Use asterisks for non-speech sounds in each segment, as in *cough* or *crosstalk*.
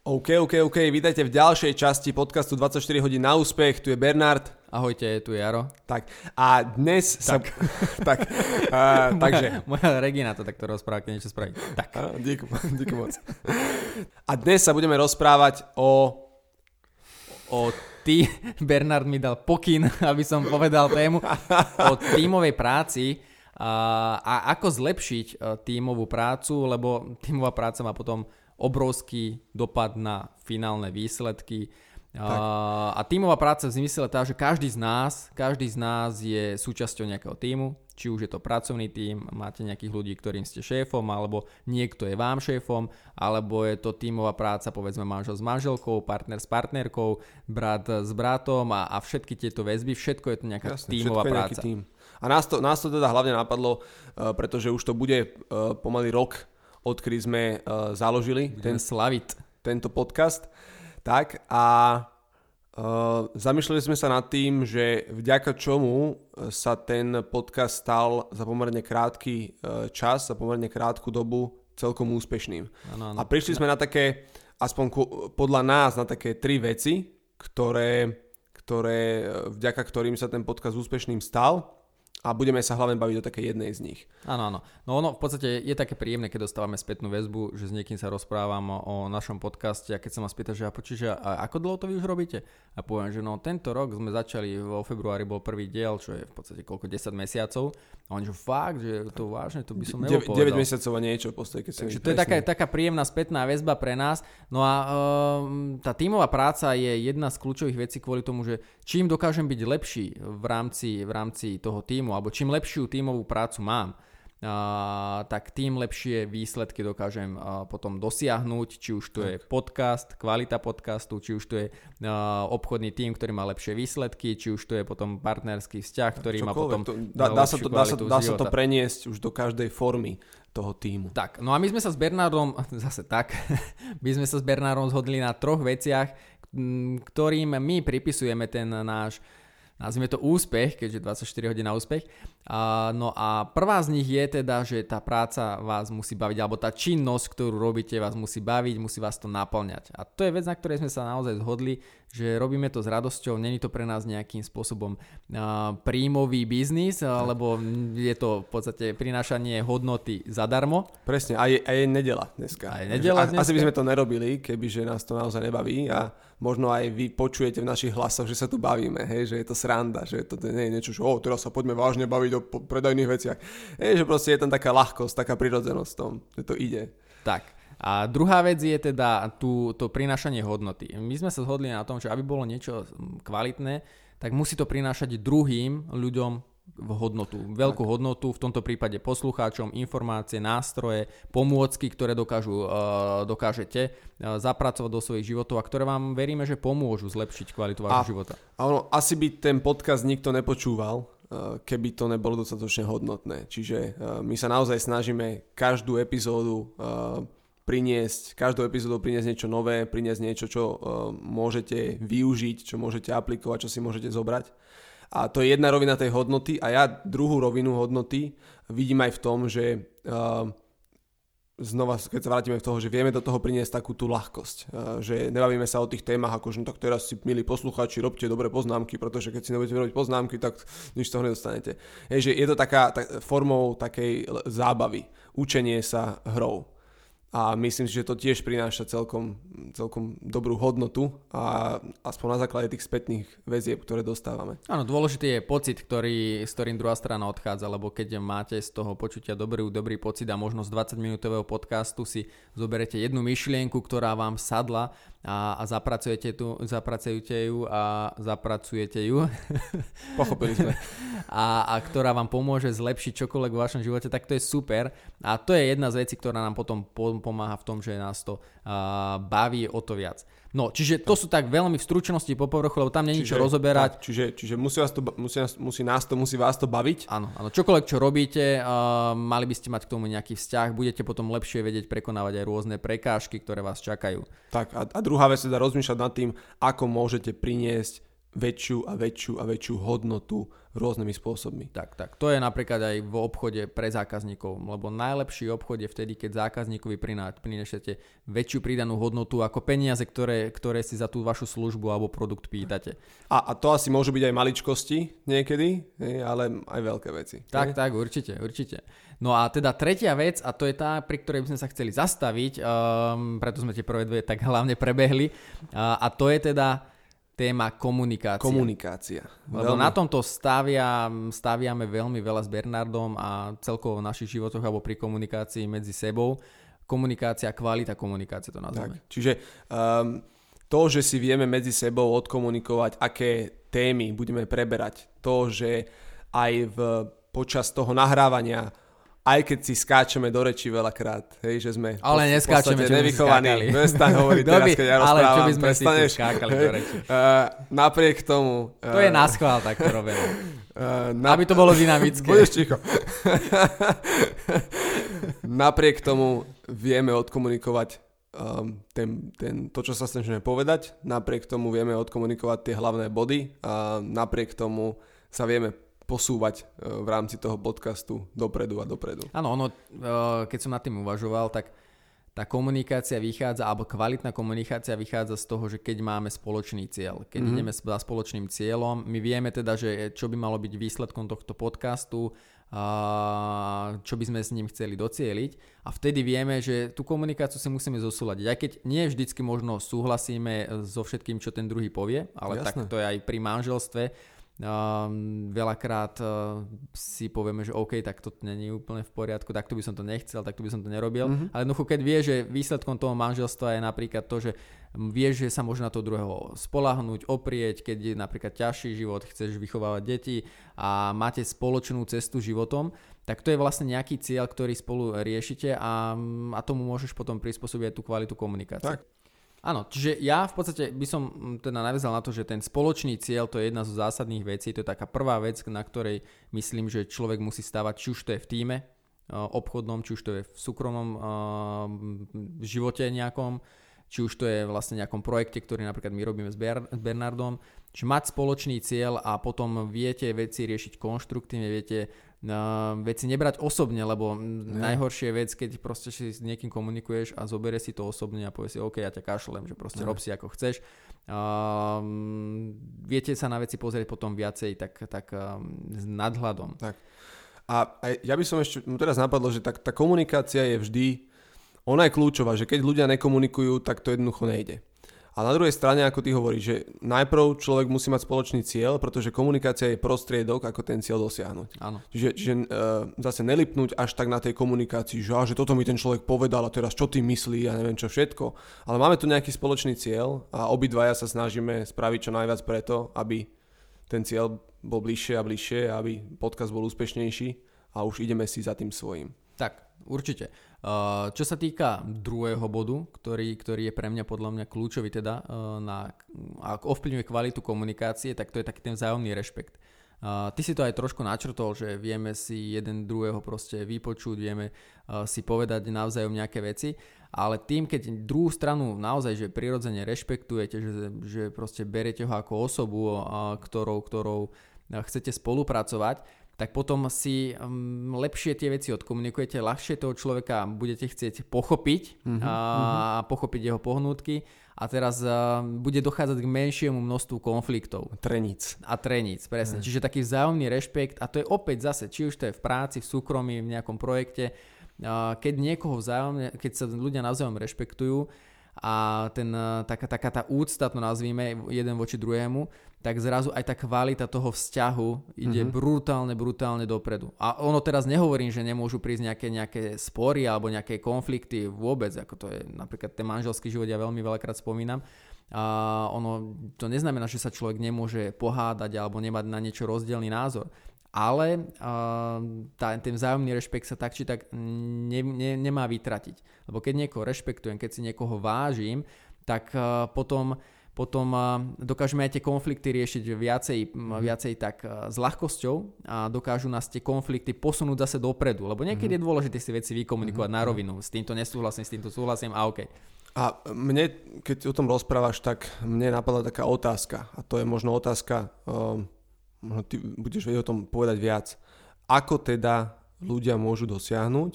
OK, OK, OK, vítajte v ďalšej časti podcastu 24 hodín na úspech, tu je Bernard. Ahojte, tu je Jaro. Tak, a dnes sa... tak, *laughs* uh, *laughs* takže... Moja, moja Regina to takto rozpráva, keď niečo spraví. Tak. Díky, *laughs* díky moc. A dnes sa budeme rozprávať o... o ty, Bernard mi dal pokyn, aby som povedal tému, o tímovej práci a, a ako zlepšiť e, tímovú prácu, lebo tímová práca má potom obrovský dopad na finálne výsledky. A, a tímová práca v zmysle tá, že každý z nás, každý z nás je súčasťou nejakého tímu, či už je to pracovný tím, máte nejakých ľudí, ktorým ste šéfom, alebo niekto je vám šéfom, alebo je to tímová práca, povedzme manžel s manželkou, partner s partnerkou, brat s bratom a, a všetky tieto väzby, všetko je to nejaká Jasne, tímová práca. Tým. A nás to, nás to teda hlavne napadlo, uh, pretože už to bude uh, pomaly rok, odkedy sme uh, založili ten, slavit. tento podcast. Tak a uh, zamýšľali sme sa nad tým, že vďaka čomu sa ten podcast stal za pomerne krátky uh, čas, za pomerne krátku dobu celkom úspešným. Áno, áno. A prišli sme na také, aspoň podľa nás, na také tri veci, ktoré, ktoré, e, vďaka ktorým sa ten podcast úspešným stal a budeme sa hlavne baviť o takej jednej z nich. Áno, áno. No ono v podstate je také príjemné, keď dostávame spätnú väzbu, že s niekým sa rozprávam o, našom podcaste a keď sa ma spýta, že a počíš, a ako dlho to vy už robíte? A poviem, že no tento rok sme začali, vo februári bol prvý diel, čo je v podstate koľko, 10 mesiacov. A oni, že fakt, že to vážne, to by som 9, neopovedal. 9 mesiacov a niečo v podstate. Keď Takže to je taká, taká príjemná spätná väzba pre nás. No a um, tá tímová práca je jedna z kľúčových vecí kvôli tomu, že čím dokážem byť lepší v rámci, v rámci toho tímu, alebo čím lepšiu tímovú prácu mám, a, tak tým lepšie výsledky dokážem a, potom dosiahnuť, či už to je podcast, kvalita podcastu, či už to je a, obchodný tím, ktorý má lepšie výsledky, či už to je potom partnerský vzťah, ktorý má Čokoľvek, potom to, dá, dá, sa to, dá, sa, dá sa to preniesť už do každej formy toho týmu. Tak, no a my sme sa s Bernardom, *laughs* zase tak, *laughs* my sme sa s Bernardom zhodli na troch veciach, ktorým my pripisujeme ten náš, nazvime to úspech, keďže 24 hodín na úspech. A, no a prvá z nich je teda, že tá práca vás musí baviť, alebo tá činnosť, ktorú robíte, vás musí baviť, musí vás to naplňať. A to je vec, na ktorej sme sa naozaj zhodli, že robíme to s radosťou, není to pre nás nejakým spôsobom príjmový biznis, alebo je to v podstate prinášanie hodnoty zadarmo. Presne, a je, a je nedela dneska. A je nedeľa Takže Asi dneska. by sme to nerobili, kebyže nás to naozaj nebaví a možno aj vy počujete v našich hlasoch, že sa tu bavíme, hej, že je to sranda, že to nie je niečo, že oh, teraz sa poďme vážne baviť o predajných veciach. Hej, že proste je tam taká ľahkosť, taká prirodzenosť v tom, že to ide. Tak. A druhá vec je teda tú, to prinášanie hodnoty. My sme sa zhodli na tom, že aby bolo niečo mm, kvalitné, tak musí to prinášať druhým ľuďom hodnotu, veľkú hodnotu, v tomto prípade poslucháčom, informácie, nástroje, pomôcky, ktoré dokážu, uh, dokážete uh, zapracovať do svojich životov a ktoré vám veríme, že pomôžu zlepšiť kvalitu vášho A- života. A ono, asi by ten podcast nikto nepočúval, eh, keby to nebolo dostatočne hodnotné. Čiže my sa naozaj snažíme každú epizódu priniesť, každou epizódou priniesť niečo nové, priniesť niečo, čo eh, môžete využiť, čo môžete aplikovať, čo si môžete zobrať. A to je jedna rovina tej hodnoty a ja druhú rovinu hodnoty vidím aj v tom, že eh, znova, keď sa vrátime v toho, že vieme do toho priniesť takú tú ľahkosť. Eh, Že nebavíme sa o tých témach, ako že no tak teraz si, milí poslucháči, robte dobré poznámky, pretože keď si nebudete robiť poznámky, tak nič z toho nedostanete. Je, že je to taká tak, formou takej zábavy, učenie sa hrou. A myslím si, že to tiež prináša celkom, celkom dobrú hodnotu a aspoň na základe tých spätných väzieb, ktoré dostávame. Áno, dôležitý je pocit, ktorý, s ktorým druhá strana odchádza, lebo keď máte z toho počutia dobrý, dobrý pocit a možno z 20-minútového podcastu si zoberete jednu myšlienku, ktorá vám sadla a, a zapracujete, tu, zapracujete ju a zapracujete ju *laughs* Pochopili sme. *laughs* a, a ktorá vám pomôže zlepšiť čokoľvek vo vašom živote, tak to je super. A to je jedna z vecí, ktorá nám potom po, pomáha v tom, že nás to baví o to viac. No, čiže to sú tak veľmi v stručnosti po povrchu, lebo tam není čo rozoberať. Tak, čiže, čiže musí, vás to, musí, musí nás to, musí vás to baviť. Áno, áno. Čokoľvek, čo robíte, uh, mali by ste mať k tomu nejaký vzťah, budete potom lepšie vedieť prekonávať aj rôzne prekážky, ktoré vás čakajú. Tak a, a druhá vec teda rozmýšľať nad tým, ako môžete priniesť väčšiu a väčšiu a väčšiu hodnotu rôznymi spôsobmi. Tak, tak. To je napríklad aj v obchode pre zákazníkov, lebo najlepší obchod je vtedy, keď zákazníkovi prinešete väčšiu pridanú hodnotu ako peniaze, ktoré, ktoré si za tú vašu službu alebo produkt pýtate. A, a to asi môžu byť aj maličkosti niekedy, ale aj veľké veci. Tak, tak, určite, určite. No a teda tretia vec, a to je tá, pri ktorej by sme sa chceli zastaviť, um, preto sme tie prvé dve tak hlavne prebehli, uh, a to je teda téma komunikácia. Komunikácia. Lebo veľmi. na tomto stavia, staviame veľmi veľa s Bernardom a celkovo v našich životoch alebo pri komunikácii medzi sebou. Komunikácia, kvalita komunikácie to nazveme. Tak, čiže um, to, že si vieme medzi sebou odkomunikovať, aké témy budeme preberať, to, že aj v, počas toho nahrávania aj keď si skáčeme do reči veľakrát, hej, že sme ale neskáčeme, čo nevychovaní. Prestaň hovoriť *laughs* teraz, keď ja Ale čo by sme prestaneš, si skákali do reči. Uh, napriek tomu... Uh, to je na schvál takto robené. Uh, *laughs* na... Aby to bolo dynamické. Budeš ticho. *laughs* napriek tomu vieme odkomunikovať um, ten, ten, to, čo sa snažíme povedať. Napriek tomu vieme odkomunikovať tie hlavné body. A napriek tomu sa vieme posúvať e, v rámci toho podcastu dopredu a dopredu. Áno, ono, e, keď som nad tým uvažoval, tak tá komunikácia vychádza, alebo kvalitná komunikácia vychádza z toho, že keď máme spoločný cieľ. Keď mm-hmm. ideme za spoločným cieľom, my vieme teda, že čo by malo byť výsledkom tohto podcastu, a čo by sme s ním chceli docieliť a vtedy vieme, že tú komunikáciu si musíme zosúľadiť. Aj keď nie vždycky možno súhlasíme so všetkým, čo ten druhý povie, ale Jasné. tak to je aj pri manželstve veľakrát uh, si povieme, že OK, tak to není úplne v poriadku, takto by som to nechcel, takto by som to nerobil. Mm-hmm. Ale jednoducho, keď vie, že výsledkom toho manželstva je napríklad to, že vieš, že sa môže na to druhého spolahnúť, oprieť, keď je napríklad ťažší život, chceš vychovávať deti a máte spoločnú cestu životom, tak to je vlastne nejaký cieľ, ktorý spolu riešite a, a tomu môžeš potom prispôsobiť tú kvalitu komunikácie. Tak. Áno, čiže ja v podstate by som mm, teda navezal na to, že ten spoločný cieľ to je jedna zo zásadných vecí, to je taká prvá vec, na ktorej myslím, že človek musí stávať, či už to je v týme obchodnom, či už to je v súkromnom živote nejakom, či už to je vlastne nejakom projekte, ktorý napríklad my robíme s, Ber- s Bernardom, čiže mať spoločný cieľ a potom viete veci riešiť konštruktívne, viete uh, veci nebrať osobne, lebo ja. najhoršie je vec, keď proste si s niekým komunikuješ a zoberie si to osobne a povie si, OK, ja ťa kašlem, že proste ja. rob si ako chceš. Uh, viete sa na veci pozrieť potom viacej tak, tak um, s nadhľadom. Tak. A ja by som ešte, mu teraz napadlo, že tak, tá komunikácia je vždy, ona je kľúčová, že keď ľudia nekomunikujú, tak to jednoducho nejde. A na druhej strane, ako ty hovoríš, že najprv človek musí mať spoločný cieľ, pretože komunikácia je prostriedok, ako ten cieľ dosiahnuť. Áno. Čiže, čiže uh, zase nelipnúť až tak na tej komunikácii, že, á, že toto mi ten človek povedal a teraz čo ty myslí a neviem čo všetko. Ale máme tu nejaký spoločný cieľ a obidvaja sa snažíme spraviť čo najviac preto, aby ten cieľ bol bližšie a bližšie, aby podcast bol úspešnejší a už ideme si za tým svojím. Tak, určite. Uh, čo sa týka druhého bodu, ktorý, ktorý je pre mňa podľa mňa kľúčový teda uh, na, ak ovplyvňuje kvalitu komunikácie, tak to je taký ten vzájomný rešpekt. Uh, ty si to aj trošku načrtol, že vieme si jeden druhého proste vypočuť, vieme si povedať navzájom nejaké veci, ale tým, keď druhú stranu naozaj, že prirodzene rešpektujete, že, že proste berete ho ako osobu, ktorou, ktorou chcete spolupracovať, tak potom si um, lepšie tie veci odkomunikujete, ľahšie toho človeka budete chcieť pochopiť mm-hmm. a, a pochopiť jeho pohnútky a teraz uh, bude dochádzať k menšiemu množstvu konfliktov. Treníc. A treníc, presne. Mm. Čiže taký vzájomný rešpekt a to je opäť zase, či už to je v práci, v súkromí, v nejakom projekte, uh, keď niekoho vzájomne, keď sa ľudia navzájom rešpektujú, a ten, taká, taká tá úcta, to nazvíme, jeden voči druhému, tak zrazu aj tá kvalita toho vzťahu ide mm-hmm. brutálne, brutálne dopredu. A ono teraz nehovorím, že nemôžu prísť nejaké, nejaké spory alebo nejaké konflikty vôbec, ako to je napríklad ten manželský život, ja veľmi veľakrát spomínam. A ono, to neznamená, že sa človek nemôže pohádať alebo nemať na niečo rozdielný názor. ale uh, tá, ten vzájomný rešpekt sa tak či tak ne, ne, nemá vytratiť. Lebo keď niekoho rešpektujem, keď si niekoho vážim, tak uh, potom potom dokážeme aj tie konflikty riešiť viacej, mm. viacej tak s ľahkosťou a dokážu nás tie konflikty posunúť zase dopredu, lebo niekedy mm. je dôležité si veci vykomunikovať mm. na rovinu. S týmto nesúhlasím, s týmto súhlasím a OK. A mne, keď o tom rozprávaš, tak mne napadla taká otázka a to je možno otázka, um, možno ty budeš vedieť o tom povedať viac. Ako teda ľudia môžu dosiahnuť,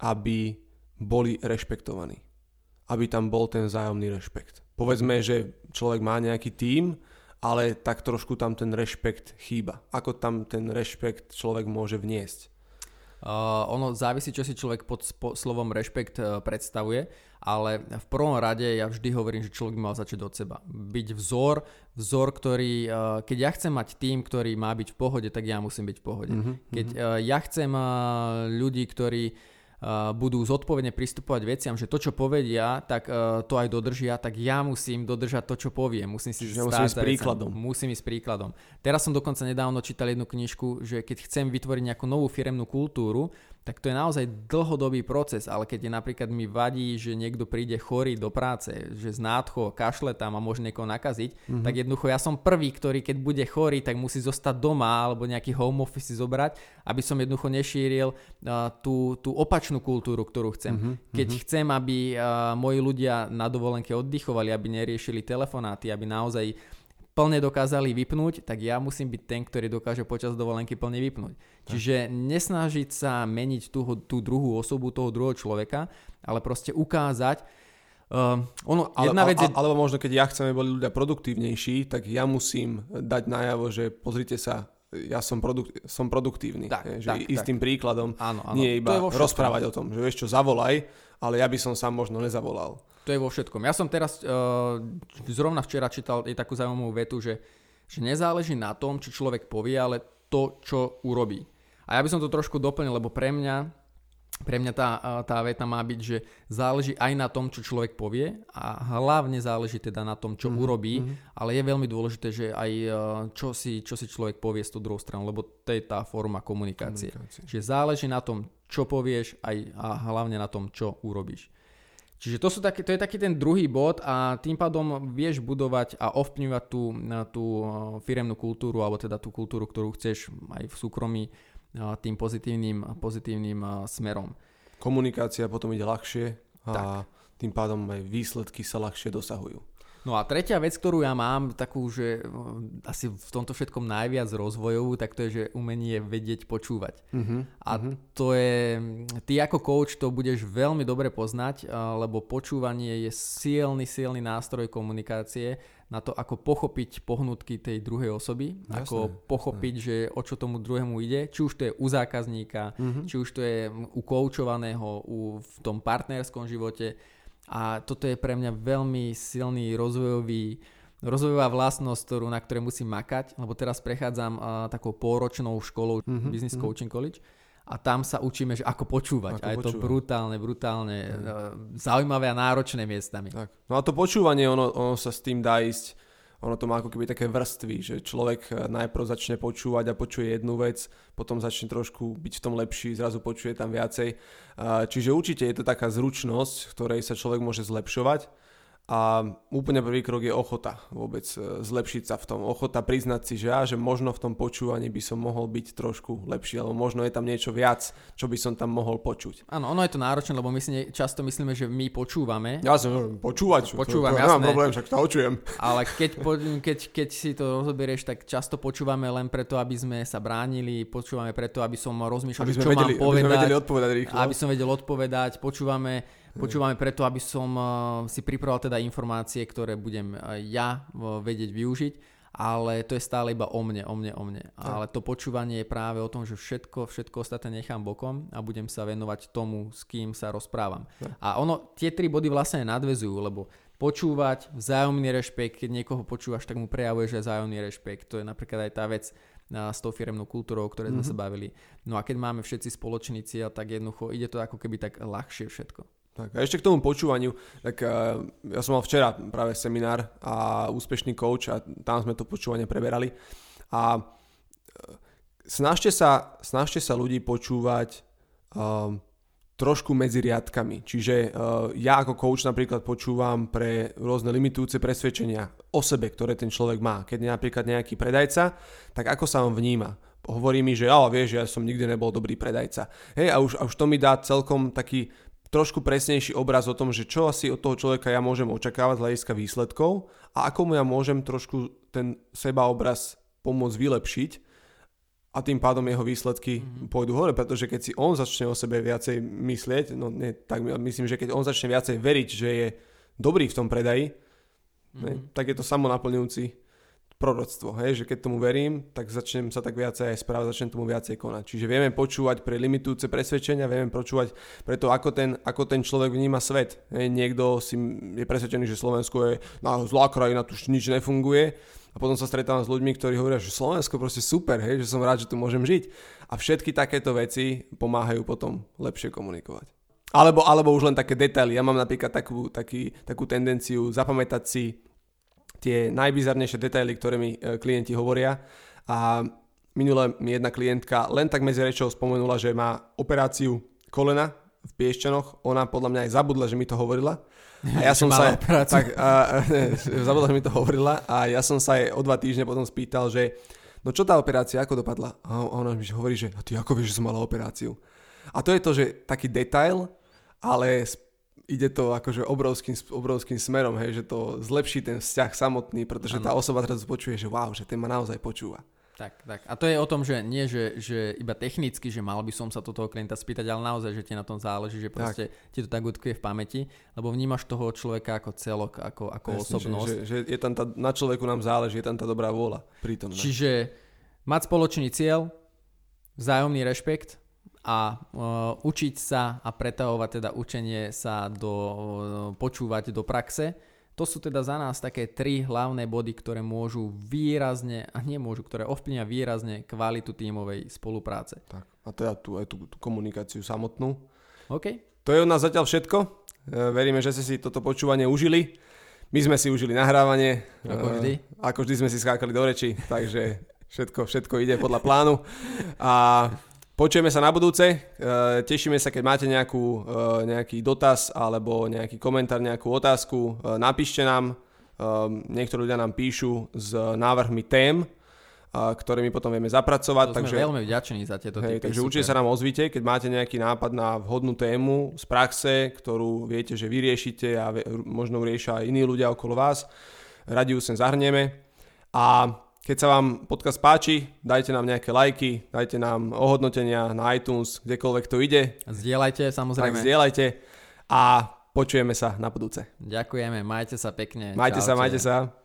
aby boli rešpektovaní? Aby tam bol ten vzájomný rešpekt. Povedzme, že človek má nejaký tím, ale tak trošku tam ten rešpekt chýba. Ako tam ten rešpekt človek môže vniesť? Uh, ono závisí, čo si človek pod spo- slovom rešpekt uh, predstavuje, ale v prvom rade ja vždy hovorím, že človek mal začať od seba. Byť vzor, vzor, ktorý, uh, keď ja chcem mať tým, ktorý má byť v pohode, tak ja musím byť v pohode. Mm-hmm. Keď uh, ja chcem uh, ľudí, ktorí budú zodpovedne pristupovať veciam, že to, čo povedia, tak uh, to aj dodržia, tak ja musím dodržať to, čo poviem. Musím si Čiže musím ísť príkladom. Musím ísť príkladom. Teraz som dokonca nedávno čítal jednu knižku, že keď chcem vytvoriť nejakú novú firemnú kultúru, tak to je naozaj dlhodobý proces, ale keď je napríklad mi vadí, že niekto príde chorý do práce, že z nádcho kašle tam a môže niekoho nakaziť, mm-hmm. tak jednoducho ja som prvý, ktorý keď bude chorý, tak musí zostať doma alebo nejaký home office zobrať, aby som jednoducho nešíril uh, tú, tú opačnú kultúru, ktorú chcem. Mm-hmm. Keď chcem, aby uh, moji ľudia na dovolenke oddychovali, aby neriešili telefonáty, aby naozaj plne dokázali vypnúť, tak ja musím byť ten, ktorý dokáže počas dovolenky plne vypnúť. Čiže nesnažiť sa meniť tú, tú druhú osobu, toho druhého človeka, ale proste ukázať, Uh, ono, ale, jedna vec je... Alebo možno, keď ja chcem, aby boli ľudia produktívnejší, tak ja musím dať najavo, že pozrite sa, ja som, produk- som produktívny. Tak, je, že tak, istým tak. príkladom áno, áno. nie iba rozprávať o tom, že vieš čo, zavolaj, ale ja by som sám možno nezavolal. To je vo všetkom. Ja som teraz uh, zrovna včera čítal aj takú zaujímavú vetu, že, že nezáleží na tom, čo človek povie, ale to, čo urobí. A ja by som to trošku doplnil, lebo pre mňa pre mňa tá, tá veta má byť, že záleží aj na tom, čo človek povie a hlavne záleží teda na tom, čo mm-hmm. urobí, mm-hmm. ale je veľmi dôležité, že aj čo si, čo si človek povie z tú druhou stranu, lebo to je tá forma komunikácie. komunikácie. Čiže záleží na tom, čo povieš aj, a hlavne na tom, čo urobíš. Čiže to, sú taký, to je taký ten druhý bod a tým pádom vieš budovať a ovplyvňovať tú, tú eh, firemnú kultúru alebo teda tú kultúru, ktorú chceš aj v súkromí tým pozitívnym, pozitívnym smerom. Komunikácia potom ide ľahšie a tak. tým pádom aj výsledky sa ľahšie dosahujú. No a tretia vec, ktorú ja mám, takú, že asi v tomto všetkom najviac rozvojovú, tak to je, že umenie vedieť počúvať. Uh-huh, a uh-huh. to je, ty ako coach to budeš veľmi dobre poznať, lebo počúvanie je silný, silný nástroj komunikácie na to, ako pochopiť pohnutky tej druhej osoby, jasne, ako pochopiť, že o čo tomu druhému ide, či už to je u zákazníka, uh-huh. či už to je u koučovaného, u, v tom partnerskom živote, a toto je pre mňa veľmi silný rozvojový rozvojová vlastnosť, ktorú, na ktorej musím makať, lebo teraz prechádzam uh, takou pôročnou školou mm-hmm, Business mm-hmm. Coaching College a tam sa učíme, že ako počúvať. Ako a je počúvať. to brutálne, brutálne mm. zaujímavé a náročné miestami. Tak. No a to počúvanie, ono, ono sa s tým dá ísť ono to má ako keby také vrstvy, že človek eh, najprv začne počúvať a počuje jednu vec, potom začne trošku byť v tom lepší, zrazu počuje tam viacej. Čiže určite je to taká zručnosť, ktorej sa človek môže zlepšovať a úplne prvý krok je ochota vôbec e, zlepšiť sa v tom. Ochota priznať si, že ja, že možno v tom počúvaní by som mohol byť trošku lepší, alebo možno je tam niečo viac, čo by som tam mohol počuť. Áno, ono je to náročné, lebo my si často myslíme, že my počúvame. Ja som počúvať, počúvam, to, to, nemám problém, však to očujem. Ale keď, keď, keď si to rozoberieš, tak často počúvame len preto, aby sme sa bránili, počúvame preto, aby som rozmýšľal, čo vedeli, mám povedať. Aby sme vedeli odpovedať rýchlo. Aby som vedel odpovedať, počúvame Počúvame preto, aby som eh, si pripravoval teda informácie, ktoré budem eh, ja eh, vedieť využiť, ale to je stále iba o mne, o mne, o mne. Tak. Ale to počúvanie je práve o tom, že všetko, všetko ostatné nechám bokom a budem sa venovať tomu, s kým sa rozprávam. Tak. A ono, tie tri body vlastne nadvezujú, lebo počúvať, vzájomný rešpekt, keď niekoho počúvaš, tak mu prejavuješ aj vzájomný rešpekt. To je napríklad aj tá vec, s tou firemnou kultúrou, o ktorej sme mm-hmm. sa bavili. No a keď máme všetci spoločný cieľ, tak jednoducho ide to ako keby tak ľahšie všetko. Tak a ešte k tomu počúvaniu, tak uh, ja som mal včera práve seminár a úspešný coach a tam sme to počúvanie preberali a uh, snažte sa, snažte sa ľudí počúvať um, trošku medzi riadkami. Čiže uh, ja ako coach napríklad počúvam pre rôzne limitujúce presvedčenia o sebe, ktoré ten človek má. Keď je napríklad nejaký predajca, tak ako sa on vníma. Hovorí mi, že ja vieš, ja som nikdy nebol dobrý predajca. Hej, a už, a už to mi dá celkom taký trošku presnejší obraz o tom, že čo asi od toho človeka ja môžem očakávať z hľadiska výsledkov a ako mu ja môžem trošku ten sebaobraz pomôcť vylepšiť a tým pádom jeho výsledky mm-hmm. pôjdu hore, pretože keď si on začne o sebe viacej myslieť, no nie, tak myslím, že keď on začne viacej veriť, že je dobrý v tom predaji, mm-hmm. ne, tak je to samonaplňujúci proroctvo, hej, že keď tomu verím, tak začnem sa tak viacej aj správať, začnem tomu viacej konať. Čiže vieme počúvať pre limitujúce presvedčenia, vieme počúvať pre to, ako ten, ako ten človek vníma svet. Hej, niekto si je presvedčený, že Slovensko je no, zlá krajina, tu nič nefunguje a potom sa stretávam s ľuďmi, ktorí hovoria, že Slovensko proste super, hej, že som rád, že tu môžem žiť. A všetky takéto veci pomáhajú potom lepšie komunikovať. Alebo, alebo už len také detaily. Ja mám napríklad takú, taký, takú tendenciu zapamätať si tie najbizarnejšie detaily, ktoré mi e, klienti hovoria. A minule mi jedna klientka len tak medzi rečou spomenula, že má operáciu kolena v Piešťanoch. Ona podľa mňa aj zabudla, že mi to hovorila. A ja *laughs* som sa, tak, a, *laughs* zabudla, že mi to hovorila a ja som sa aj o dva týždne potom spýtal, že no čo tá operácia, ako dopadla? A ona mi hovorí, že a ty ako vieš, že som mala operáciu? A to je to, že taký detail, ale ide to akože obrovským, obrovským smerom, hej, že to zlepší ten vzťah samotný, pretože ano. tá osoba teraz počuje, že wow, že ten ma naozaj počúva. Tak, tak. A to je o tom, že nie, že, že iba technicky, že mal by som sa toto klienta spýtať, ale naozaj, že ti na tom záleží, že proste tak. ti to tak utkvie v pamäti, lebo vnímaš toho človeka ako celok, ako, ako Jasne, osobnosť. Že, že, že je tam tá, na človeku nám záleží, je tam tá dobrá vôľa prítomná. Čiže mať spoločný cieľ, vzájomný rešpekt a uh, učiť sa a pretavovať teda učenie sa do, uh, počúvať do praxe to sú teda za nás také tri hlavné body, ktoré môžu výrazne, a nemôžu, ktoré ovplyvňa výrazne kvalitu tímovej spolupráce. Tak, a teda tú, aj tú, tú komunikáciu samotnú. OK. To je od nás zatiaľ všetko. E, veríme, že ste si toto počúvanie užili. My sme si užili nahrávanie. Ako vždy. E, ako vždy sme si skákali do reči, takže všetko, všetko ide podľa plánu. A Počujeme sa na budúce, e, tešíme sa, keď máte nejakú, e, nejaký dotaz alebo nejaký komentár, nejakú otázku, e, napíšte nám, niektorí ľudia nám píšu s návrhmi tém, ktoré my potom vieme zapracovať. To takže, sme veľmi vďační za tieto hej, Takže určite sa nám ozvite, keď máte nejaký nápad na vhodnú tému z praxe, ktorú viete, že vyriešite a možno riešia aj iní ľudia okolo vás. Radi ju sem zahrnieme. A keď sa vám podcast páči, dajte nám nejaké lajky, dajte nám ohodnotenia na iTunes, kdekoľvek to ide. Zdieľajte samozrejme. Tak zdieľajte a počujeme sa na budúce. Ďakujeme, majte sa pekne. Majte Čaute. sa, majte sa.